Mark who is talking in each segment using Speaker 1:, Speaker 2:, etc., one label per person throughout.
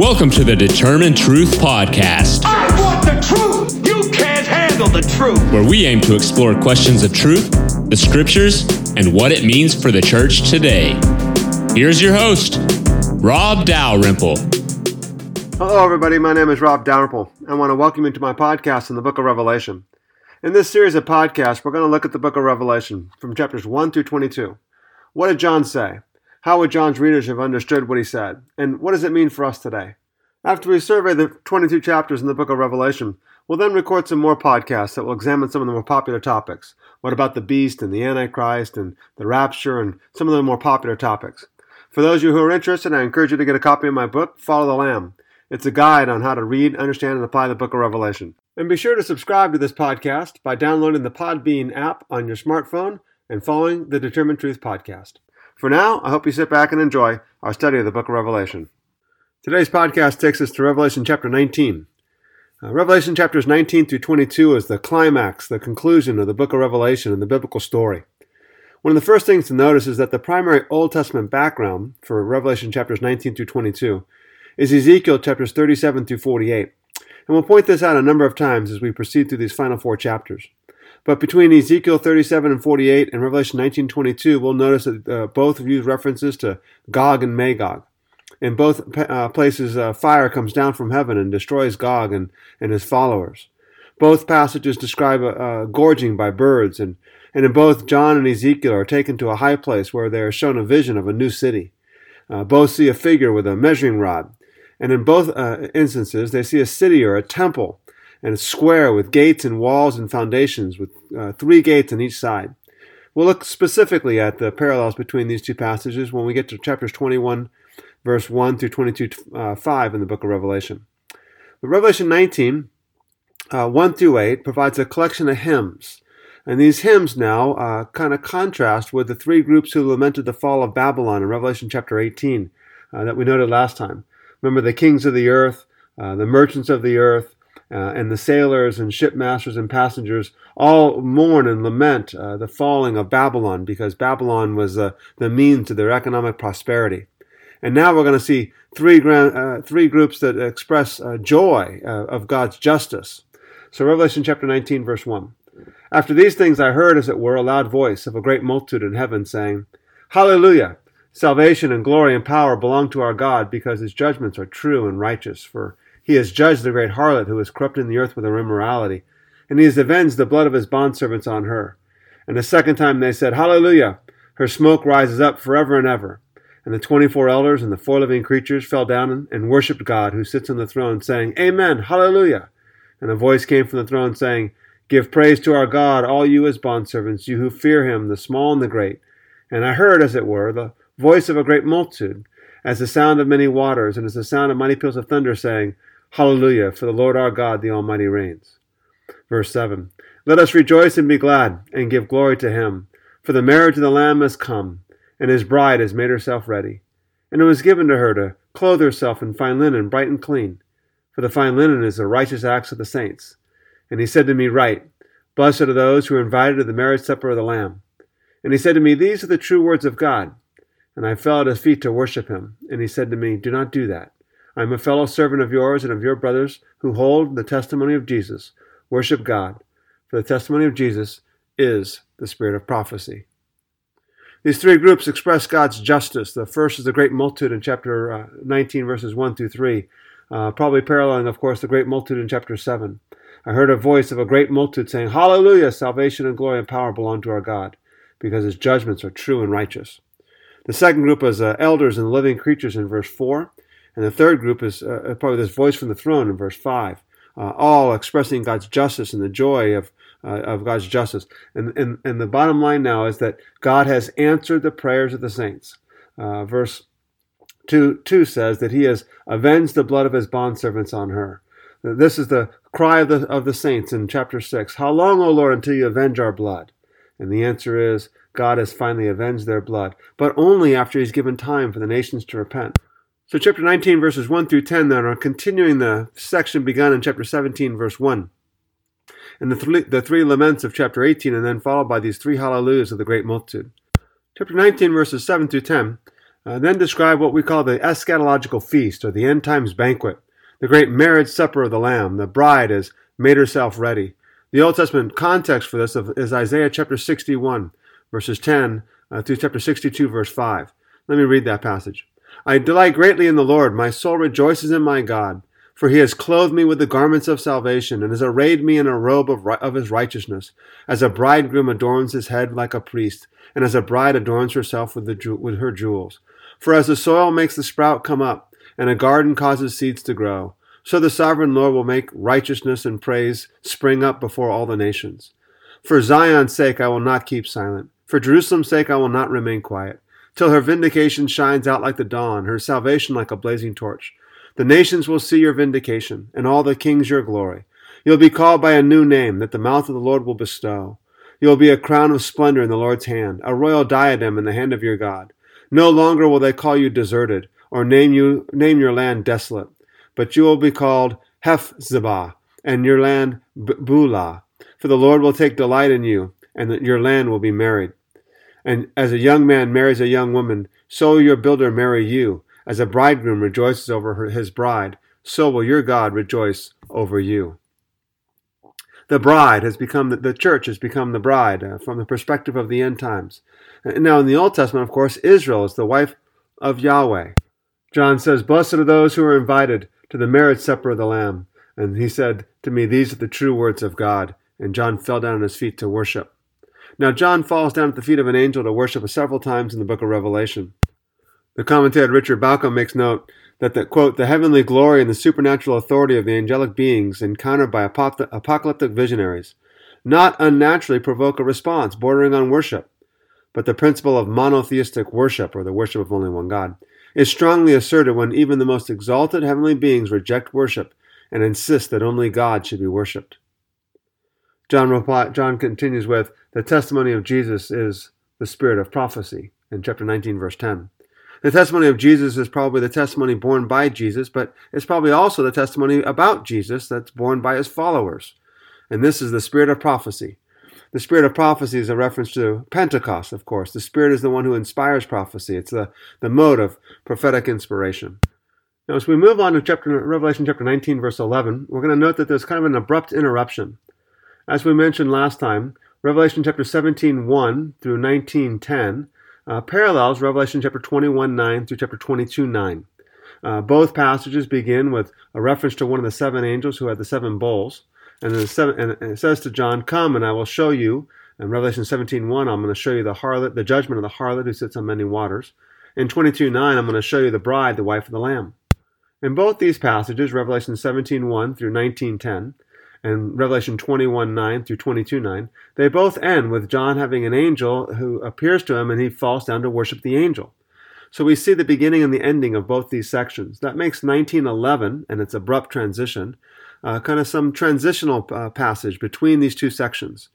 Speaker 1: Welcome to the Determine Truth Podcast,
Speaker 2: I want the truth. You can't handle the truth.
Speaker 1: where we aim to explore questions of truth, the scriptures, and what it means for the church today. Here's your host, Rob Dalrymple.
Speaker 3: Hello, everybody. My name is Rob Dalrymple. I want to welcome you to my podcast in the book of Revelation. In this series of podcasts, we're going to look at the book of Revelation from chapters 1 through 22. What did John say? How would John's readers have understood what he said? And what does it mean for us today? After we survey the 22 chapters in the book of Revelation, we'll then record some more podcasts that will examine some of the more popular topics. What about the beast and the Antichrist and the rapture and some of the more popular topics? For those of you who are interested, I encourage you to get a copy of my book, Follow the Lamb. It's a guide on how to read, understand, and apply the book of Revelation. And be sure to subscribe to this podcast by downloading the Podbean app on your smartphone and following the Determine Truth podcast. For now, I hope you sit back and enjoy our study of the book of Revelation. Today's podcast takes us to Revelation chapter 19. Uh, Revelation chapters 19 through 22 is the climax, the conclusion of the book of Revelation and the biblical story. One of the first things to notice is that the primary Old Testament background for Revelation chapters 19 through 22 is Ezekiel chapters 37 through 48. And we'll point this out a number of times as we proceed through these final four chapters. But between Ezekiel 37 and 48 and Revelation 19:22, we'll notice that uh, both use references to Gog and Magog. In both uh, places, uh, fire comes down from heaven and destroys Gog and, and his followers. Both passages describe uh, gorging by birds, and, and in both John and Ezekiel are taken to a high place where they are shown a vision of a new city. Uh, both see a figure with a measuring rod, and in both uh, instances, they see a city or a temple and a square with gates and walls and foundations with uh, three gates on each side. We'll look specifically at the parallels between these two passages when we get to chapters 21, verse 1 through 22, uh, 5 in the book of Revelation. But Revelation 19, uh, 1 through 8, provides a collection of hymns. And these hymns now uh, kind of contrast with the three groups who lamented the fall of Babylon in Revelation chapter 18 uh, that we noted last time. Remember the kings of the earth, uh, the merchants of the earth, uh, and the sailors and shipmasters and passengers all mourn and lament uh, the falling of Babylon because Babylon was uh, the means to their economic prosperity. And now we're going to see three, grand, uh, three groups that express uh, joy uh, of God's justice. So, Revelation chapter 19, verse 1. After these things I heard, as it were, a loud voice of a great multitude in heaven saying, Hallelujah! Salvation and glory and power belong to our God because his judgments are true and righteous. For he has judged the great harlot who is corrupting the earth with her immorality, and he has avenged the blood of his bondservants on her. And the second time they said, Hallelujah! Her smoke rises up forever and ever. And the twenty four elders and the four living creatures fell down and worshipped God who sits on the throne, saying, Amen, Hallelujah! And a voice came from the throne saying, Give praise to our God, all you his bondservants, you who fear him, the small and the great. And I heard, as it were, the voice of a great multitude, as the sound of many waters, and as the sound of mighty peals of thunder, saying, Hallelujah, for the Lord our God, the Almighty reigns. Verse 7 Let us rejoice and be glad, and give glory to him, for the marriage of the Lamb has come, and his bride has made herself ready. And it was given to her to clothe herself in fine linen, bright and clean, for the fine linen is the righteous acts of the saints. And he said to me, Write, Blessed are those who are invited to the marriage supper of the Lamb. And he said to me, These are the true words of God. And I fell at his feet to worship him. And he said to me, Do not do that. I am a fellow servant of yours and of your brothers who hold the testimony of Jesus. Worship God, for the testimony of Jesus is the spirit of prophecy. These three groups express God's justice. The first is the great multitude in chapter uh, 19, verses 1 through 3, uh, probably paralleling, of course, the great multitude in chapter 7. I heard a voice of a great multitude saying, Hallelujah! Salvation and glory and power belong to our God, because his judgments are true and righteous. The second group is uh, elders and living creatures in verse 4. And the third group is uh, probably this voice from the throne in verse 5, uh, all expressing God's justice and the joy of, uh, of God's justice. And, and, and the bottom line now is that God has answered the prayers of the saints. Uh, verse 2, 2 says that he has avenged the blood of his bondservants on her. This is the cry of the, of the saints in chapter 6. How long, O Lord, until you avenge our blood? And the answer is God has finally avenged their blood, but only after he's given time for the nations to repent. So, chapter 19, verses 1 through 10, then, are continuing the section begun in chapter 17, verse 1. And the, three, the three laments of chapter 18, and then followed by these three hallelujahs of the great multitude. Chapter 19, verses 7 through 10, uh, then describe what we call the eschatological feast or the end times banquet, the great marriage supper of the Lamb. The bride has made herself ready. The Old Testament context for this is Isaiah chapter 61, verses 10 uh, through chapter 62, verse 5. Let me read that passage. I delight greatly in the Lord. My soul rejoices in my God. For he has clothed me with the garments of salvation, and has arrayed me in a robe of, of his righteousness, as a bridegroom adorns his head like a priest, and as a bride adorns herself with, the, with her jewels. For as the soil makes the sprout come up, and a garden causes seeds to grow, so the sovereign Lord will make righteousness and praise spring up before all the nations. For Zion's sake I will not keep silent. For Jerusalem's sake I will not remain quiet, till her vindication shines out like the dawn, her salvation like a blazing torch. The nations will see your vindication, and all the kings your glory. You'll be called by a new name that the mouth of the Lord will bestow. You'll be a crown of splendor in the Lord's hand, a royal diadem in the hand of your God. No longer will they call you deserted, or name you name your land desolate, but you will be called Hephzibah, and your land Beulah. For the Lord will take delight in you, and your land will be married. And as a young man marries a young woman, so your builder marry you. As a bridegroom rejoices over her, his bride, so will your God rejoice over you. The bride has become, the, church has become the bride uh, from the perspective of the end times. Now, in the Old Testament, of course, Israel is the wife of Yahweh. John says, Blessed are those who are invited to the marriage supper of the Lamb. And he said to me, These are the true words of God. And John fell down on his feet to worship. Now, John falls down at the feet of an angel to worship several times in the book of Revelation. The commentator Richard Bauckham makes note that the quote the heavenly glory and the supernatural authority of the angelic beings encountered by apocalyptic visionaries not unnaturally provoke a response bordering on worship. But the principle of monotheistic worship, or the worship of only one God, is strongly asserted when even the most exalted heavenly beings reject worship and insist that only God should be worshipped. John, John continues with, The testimony of Jesus is the spirit of prophecy, in chapter 19, verse 10. The testimony of Jesus is probably the testimony borne by Jesus, but it's probably also the testimony about Jesus that's borne by his followers. And this is the spirit of prophecy. The spirit of prophecy is a reference to Pentecost, of course. The spirit is the one who inspires prophecy. It's the, the mode of prophetic inspiration. Now, as we move on to chapter, Revelation chapter 19, verse 11, we're going to note that there's kind of an abrupt interruption. As we mentioned last time, Revelation chapter 17, 1 through 19, 10 uh, parallels Revelation chapter 21 9 through chapter 22 9. Uh, both passages begin with a reference to one of the seven angels who had the seven bowls. And, then seven, and it says to John, Come and I will show you. In Revelation 17 1, I'm going to show you the harlot, the judgment of the harlot who sits on many waters. In 22 9, I'm going to show you the bride, the wife of the Lamb. In both these passages, Revelation 17 1 through 19 10, and Revelation 21 9 through 22 9, they both end with John having an angel who appears to him and he falls down to worship the angel. So we see the beginning and the ending of both these sections. That makes 1911 and its abrupt transition, uh, kind of some transitional uh, passage between these two sections.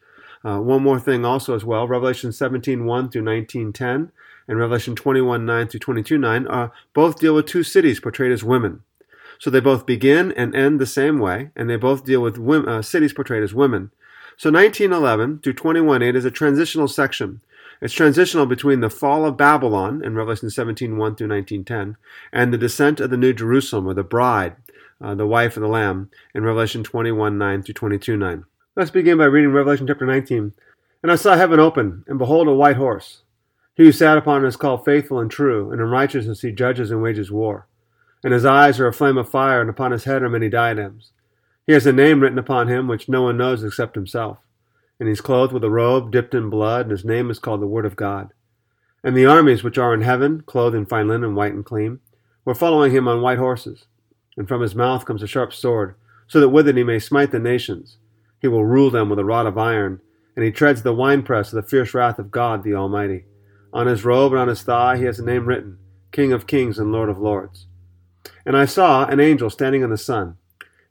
Speaker 3: Uh, one more thing also as well, Revelation 17 1 through 19 10 and Revelation 21 9 through 22 9 uh, both deal with two cities portrayed as women. So they both begin and end the same way, and they both deal with women, uh, cities portrayed as women. So 1911 through 21.8 is a transitional section. It's transitional between the fall of Babylon in Revelation 17.1 through 19.10 and the descent of the New Jerusalem, or the bride, uh, the wife of the Lamb, in Revelation 21.9 through 22.9. Let's begin by reading Revelation chapter 19. And I saw heaven open, and behold a white horse. He who sat upon it is called faithful and true, and in righteousness he judges and wages war and his eyes are a flame of fire, and upon his head are many diadems. He has a name written upon him which no one knows except himself. And he is clothed with a robe dipped in blood, and his name is called the Word of God. And the armies which are in heaven, clothed in fine linen, white and clean, were following him on white horses. And from his mouth comes a sharp sword, so that with it he may smite the nations. He will rule them with a rod of iron, and he treads the winepress of the fierce wrath of God the Almighty. On his robe and on his thigh he has a name written, King of kings and Lord of lords. And I saw an angel standing in the sun.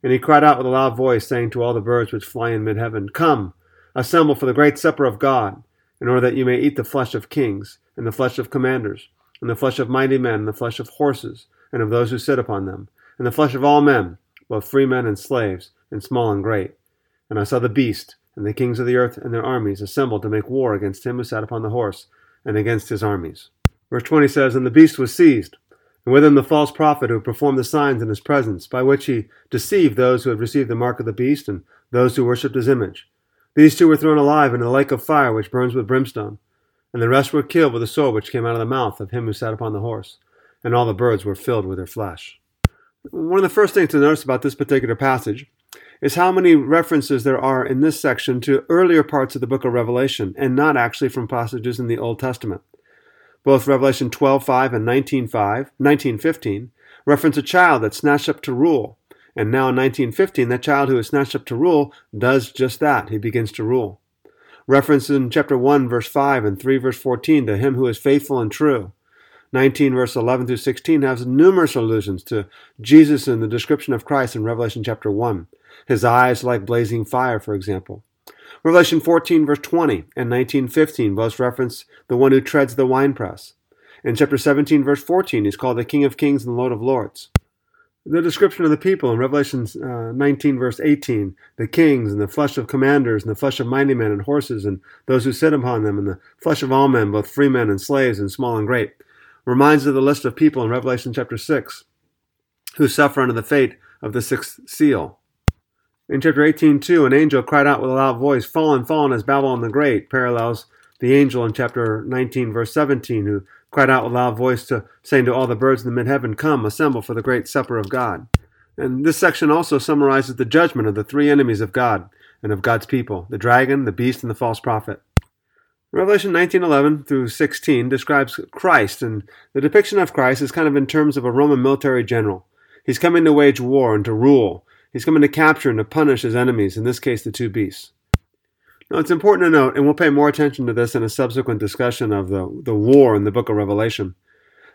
Speaker 3: And he cried out with a loud voice, saying to all the birds which fly in mid heaven, Come, assemble for the great supper of God, in order that you may eat the flesh of kings, and the flesh of commanders, and the flesh of mighty men, and the flesh of horses, and of those who sit upon them, and the flesh of all men, both free men and slaves, and small and great. And I saw the beast, and the kings of the earth and their armies assembled to make war against him who sat upon the horse, and against his armies. Verse 20 says, And the beast was seized, and with him the false prophet who performed the signs in his presence, by which he deceived those who had received the mark of the beast and those who worshipped his image. These two were thrown alive into the lake of fire which burns with brimstone, and the rest were killed with the sword which came out of the mouth of him who sat upon the horse, and all the birds were filled with their flesh. One of the first things to notice about this particular passage is how many references there are in this section to earlier parts of the book of Revelation, and not actually from passages in the Old Testament. Both Revelation 12:5 and 19:5, 19:15 reference a child that's snatched up to rule, and now in 1915, that child who is snatched up to rule does just that. He begins to rule. Reference in chapter 1, verse 5 and 3, verse 14 to him who is faithful and true. 19, verse 11 through 16 has numerous allusions to Jesus in the description of Christ in Revelation chapter 1. His eyes like blazing fire, for example. Revelation 14, verse 20 and 1915 both reference the one who treads the winepress. In chapter 17, verse 14, he's called the King of Kings and the Lord of Lords. The description of the people in Revelation uh, 19, verse 18, the kings and the flesh of commanders and the flesh of mighty men and horses and those who sit upon them and the flesh of all men, both free men and slaves and small and great, reminds of the list of people in Revelation chapter 6 who suffer under the fate of the sixth seal. In chapter 18, too, an angel cried out with a loud voice, Fallen, fallen is Babylon the Great, parallels the angel in chapter 19, verse 17, who cried out with a loud voice to saying to all the birds in the mid-heaven, Come, assemble for the great supper of God. And this section also summarizes the judgment of the three enemies of God and of God's people, the dragon, the beast, and the false prophet. Revelation 19:11 through 16 describes Christ, and the depiction of Christ is kind of in terms of a Roman military general. He's coming to wage war and to rule. He's coming to capture and to punish his enemies, in this case the two beasts. Now, it's important to note, and we'll pay more attention to this in a subsequent discussion of the, the war in the book of Revelation,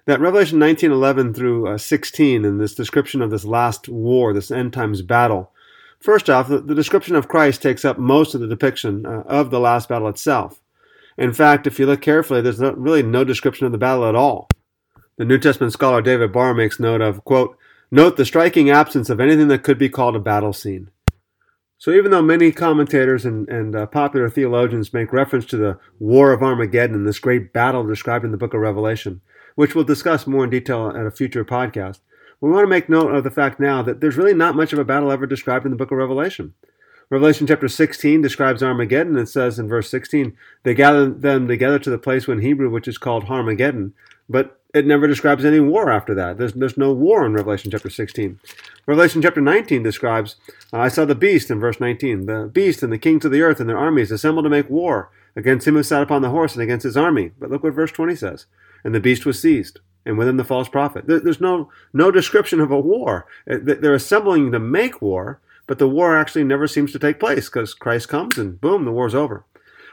Speaker 3: that Revelation 19:11 through uh, 16 in this description of this last war, this end times battle, first off, the, the description of Christ takes up most of the depiction uh, of the last battle itself. In fact, if you look carefully, there's not, really no description of the battle at all. The New Testament scholar David Barr makes note of, quote, Note the striking absence of anything that could be called a battle scene. So, even though many commentators and, and uh, popular theologians make reference to the War of Armageddon, and this great battle described in the book of Revelation, which we'll discuss more in detail at a future podcast, we want to make note of the fact now that there's really not much of a battle ever described in the book of Revelation. Revelation chapter 16 describes Armageddon. It says in verse 16, they gathered them together to the place in Hebrew which is called Armageddon, but it never describes any war after that. There's, there's no war in Revelation chapter 16. Revelation chapter 19 describes, uh, I saw the beast in verse 19, the beast and the kings of the earth and their armies assembled to make war against him who sat upon the horse and against his army. But look what verse 20 says. And the beast was seized, and with him the false prophet. There, there's no, no description of a war. Uh, they're assembling to make war, but the war actually never seems to take place because Christ comes and boom, the war's over.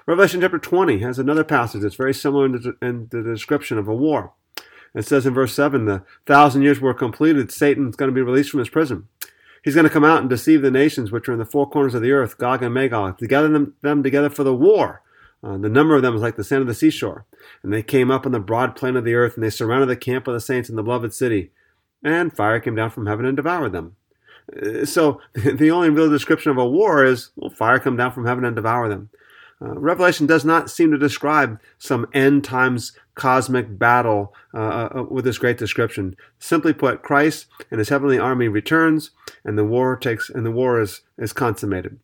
Speaker 3: Revelation chapter 20 has another passage that's very similar in the, in the description of a war. It says in verse 7 the thousand years were completed, Satan's going to be released from his prison. He's going to come out and deceive the nations which are in the four corners of the earth, Gog and Magog, to gather them, them together for the war. Uh, the number of them is like the sand of the seashore. And they came up on the broad plain of the earth, and they surrounded the camp of the saints in the beloved city. And fire came down from heaven and devoured them. Uh, so the only real description of a war is, well, fire come down from heaven and devour them. Uh, Revelation does not seem to describe some end times cosmic battle uh, uh, uh, with this great description. Simply put, Christ and his heavenly army returns, and the war takes and the war is is consummated.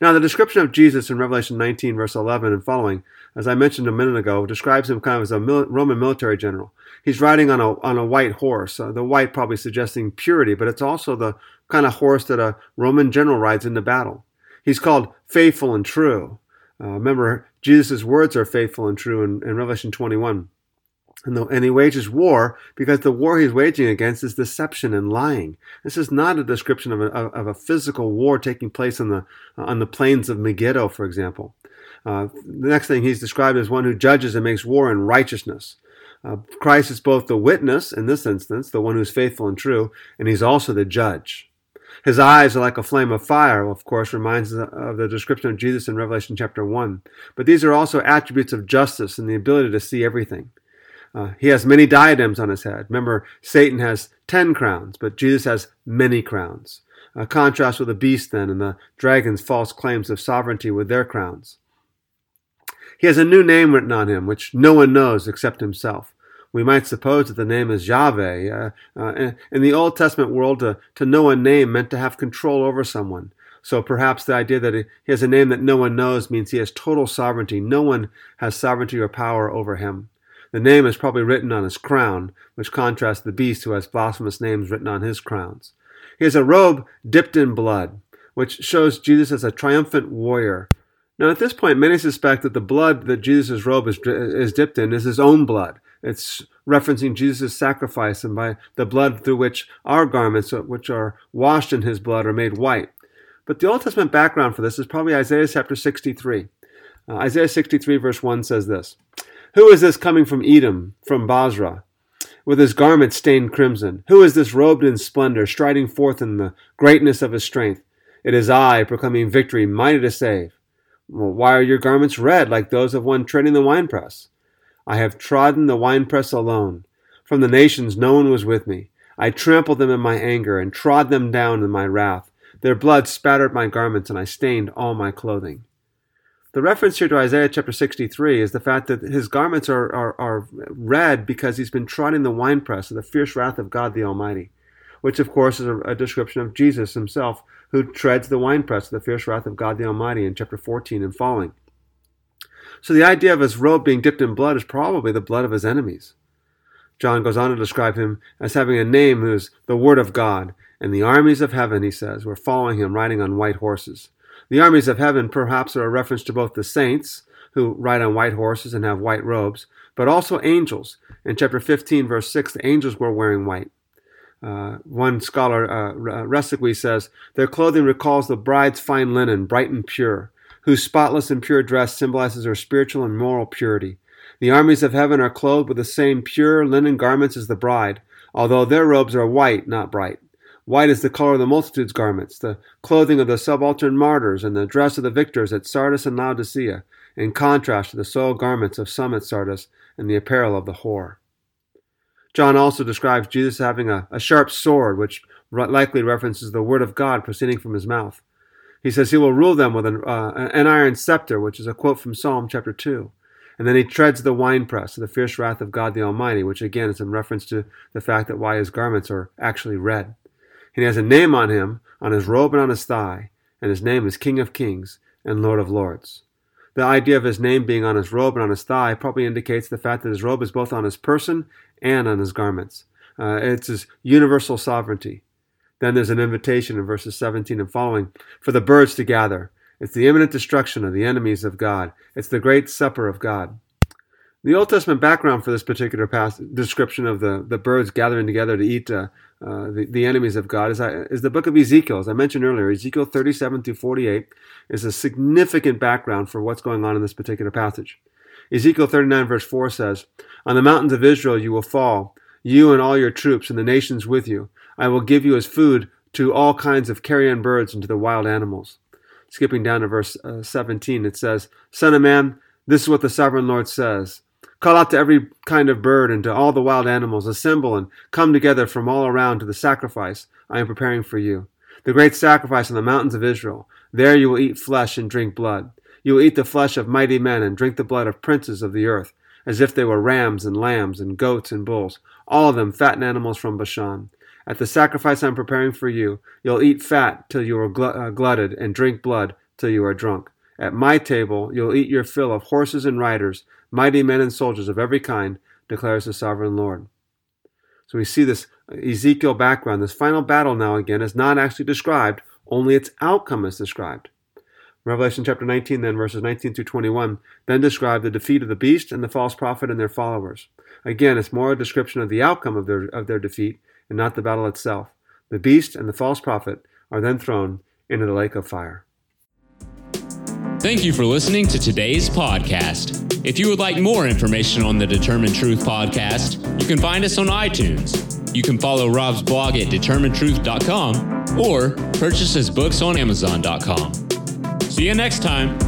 Speaker 3: Now, the description of Jesus in Revelation 19, verse 11 and following, as I mentioned a minute ago, describes him kind of as a mil- Roman military general. He's riding on a on a white horse. Uh, the white probably suggesting purity, but it's also the kind of horse that a Roman general rides into battle. He's called faithful and true. Uh, remember, Jesus' words are faithful and true in, in Revelation 21. And, the, and, he wages war because the war he's waging against is deception and lying. This is not a description of a, of a physical war taking place on the, on the plains of Megiddo, for example. Uh, the next thing he's described as one who judges and makes war in righteousness. Uh, Christ is both the witness in this instance, the one who's faithful and true, and he's also the judge. His eyes are like a flame of fire, of course, reminds us of the description of Jesus in Revelation chapter 1. But these are also attributes of justice and the ability to see everything. Uh, he has many diadems on his head. Remember, Satan has ten crowns, but Jesus has many crowns. A contrast with the beast, then, and the dragon's false claims of sovereignty with their crowns. He has a new name written on him, which no one knows except himself. We might suppose that the name is Yahweh. Uh, uh, in the Old Testament world, to, to know a name meant to have control over someone. So perhaps the idea that he has a name that no one knows means he has total sovereignty. No one has sovereignty or power over him. The name is probably written on his crown, which contrasts the beast who has blasphemous names written on his crowns. He has a robe dipped in blood, which shows Jesus as a triumphant warrior. Now, at this point, many suspect that the blood that Jesus' robe is, is dipped in is his own blood. It's referencing Jesus' sacrifice and by the blood through which our garments, which are washed in his blood, are made white. But the Old Testament background for this is probably Isaiah chapter 63. Uh, Isaiah 63, verse 1 says this Who is this coming from Edom, from Bozrah, with his garments stained crimson? Who is this robed in splendor, striding forth in the greatness of his strength? It is I, proclaiming victory, mighty to save. Well, why are your garments red, like those of one treading the winepress? I have trodden the winepress alone. From the nations no one was with me. I trampled them in my anger and trod them down in my wrath. Their blood spattered my garments, and I stained all my clothing. The reference here to Isaiah chapter 63 is the fact that his garments are, are, are red because he's been trotting the winepress of the fierce wrath of God the Almighty, which of course is a, a description of Jesus himself, who treads the winepress of the fierce wrath of God the Almighty in chapter 14 and following. So the idea of his robe being dipped in blood is probably the blood of his enemies. John goes on to describe him as having a name who's the Word of God, and the armies of heaven, he says, were following him riding on white horses. The armies of heaven perhaps are a reference to both the saints, who ride on white horses and have white robes, but also angels. In chapter 15, verse 6, the angels were wearing white. Uh, one scholar, uh, says, Their clothing recalls the bride's fine linen, bright and pure whose spotless and pure dress symbolizes her spiritual and moral purity. The armies of heaven are clothed with the same pure linen garments as the bride, although their robes are white, not bright. White is the color of the multitude's garments, the clothing of the sub-altar martyrs, and the dress of the victors at Sardis and Laodicea, in contrast to the soiled garments of some at Sardis and the apparel of the whore. John also describes Jesus having a, a sharp sword, which likely references the word of God proceeding from his mouth. He says he will rule them with an, uh, an iron scepter, which is a quote from Psalm chapter 2. And then he treads the winepress of the fierce wrath of God the Almighty, which again is in reference to the fact that why his garments are actually red. And he has a name on him, on his robe and on his thigh, and his name is King of Kings and Lord of Lords. The idea of his name being on his robe and on his thigh probably indicates the fact that his robe is both on his person and on his garments. Uh, it's his universal sovereignty. Then there's an invitation in verses 17 and following for the birds to gather. It's the imminent destruction of the enemies of God. It's the great supper of God. The Old Testament background for this particular passage, description of the, the birds gathering together to eat uh, uh, the, the enemies of God is, uh, is the book of Ezekiel. As I mentioned earlier, Ezekiel 37 through 48 is a significant background for what's going on in this particular passage. Ezekiel 39, verse 4 says, On the mountains of Israel you will fall, you and all your troops, and the nations with you. I will give you as food to all kinds of carrion birds and to the wild animals. Skipping down to verse uh, 17, it says, Son of man, this is what the sovereign Lord says. Call out to every kind of bird and to all the wild animals. Assemble and come together from all around to the sacrifice I am preparing for you. The great sacrifice on the mountains of Israel. There you will eat flesh and drink blood. You will eat the flesh of mighty men and drink the blood of princes of the earth, as if they were rams and lambs and goats and bulls, all of them fattened animals from Bashan. At the sacrifice I am preparing for you, you'll eat fat till you are uh, glutted, and drink blood till you are drunk. At my table you'll eat your fill of horses and riders, mighty men and soldiers of every kind, declares the sovereign Lord. So we see this Ezekiel background. This final battle now again is not actually described, only its outcome is described. Revelation chapter 19, then verses 19 through 21, then describe the defeat of the beast and the false prophet and their followers. Again, it's more a description of the outcome of their, of their defeat and not the battle itself. The beast and the false prophet are then thrown into the lake of fire.
Speaker 1: Thank you for listening to today's podcast. If you would like more information on the Determine Truth podcast, you can find us on iTunes. You can follow Rob's blog at determinetruth.com or purchase his books on amazon.com. See you next time.